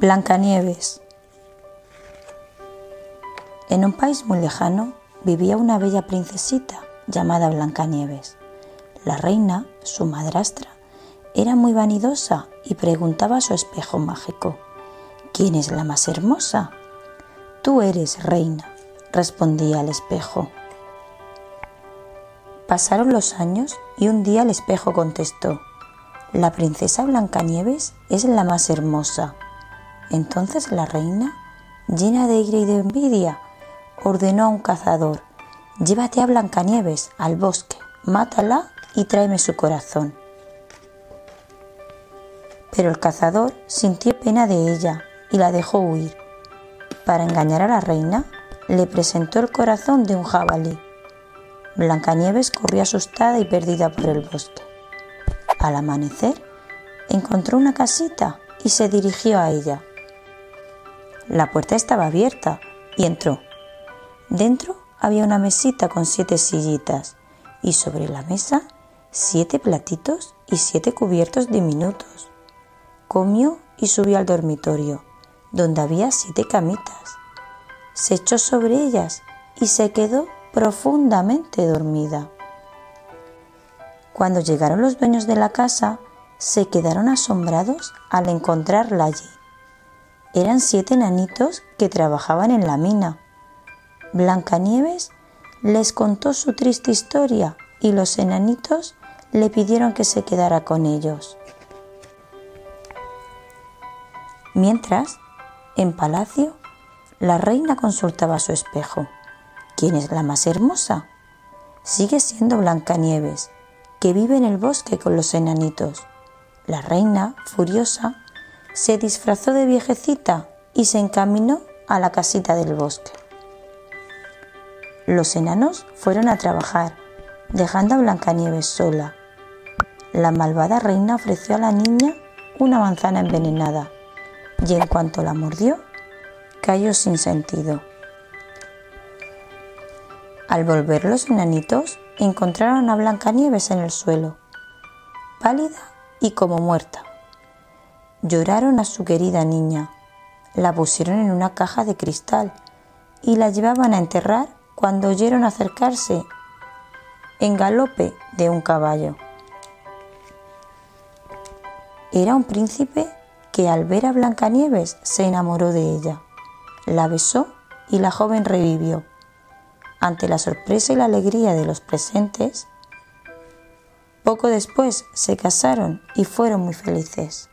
Blancanieves. En un país muy lejano vivía una bella princesita llamada Blancanieves. La reina, su madrastra, era muy vanidosa y preguntaba a su espejo mágico, ¿quién es la más hermosa? Tú eres reina, respondía el espejo. Pasaron los años y un día el espejo contestó, la princesa Blancanieves es la más hermosa. Entonces la reina, llena de ira y de envidia, ordenó a un cazador, llévate a Blancanieves al bosque, mátala y tráeme su corazón. Pero el cazador sintió pena de ella y la dejó huir. Para engañar a la reina, le presentó el corazón de un jabalí. Blancanieves corrió asustada y perdida por el bosque. Al amanecer, encontró una casita y se dirigió a ella. La puerta estaba abierta y entró. Dentro había una mesita con siete sillitas y sobre la mesa siete platitos y siete cubiertos diminutos. Comió y subió al dormitorio, donde había siete camitas. Se echó sobre ellas y se quedó profundamente dormida. Cuando llegaron los dueños de la casa, se quedaron asombrados al encontrarla allí eran siete enanitos que trabajaban en la mina. Blancanieves les contó su triste historia y los enanitos le pidieron que se quedara con ellos. Mientras, en palacio, la reina consultaba su espejo. ¿Quién es la más hermosa? Sigue siendo Blancanieves, que vive en el bosque con los enanitos. La reina, furiosa, se disfrazó de viejecita y se encaminó a la casita del bosque. Los enanos fueron a trabajar, dejando a Blancanieves sola. La malvada reina ofreció a la niña una manzana envenenada y en cuanto la mordió, cayó sin sentido. Al volver los enanitos, encontraron a Blancanieves en el suelo, pálida y como muerta. Lloraron a su querida niña, la pusieron en una caja de cristal y la llevaban a enterrar cuando oyeron acercarse en galope de un caballo. Era un príncipe que al ver a Blancanieves se enamoró de ella. La besó y la joven revivió. Ante la sorpresa y la alegría de los presentes, poco después se casaron y fueron muy felices.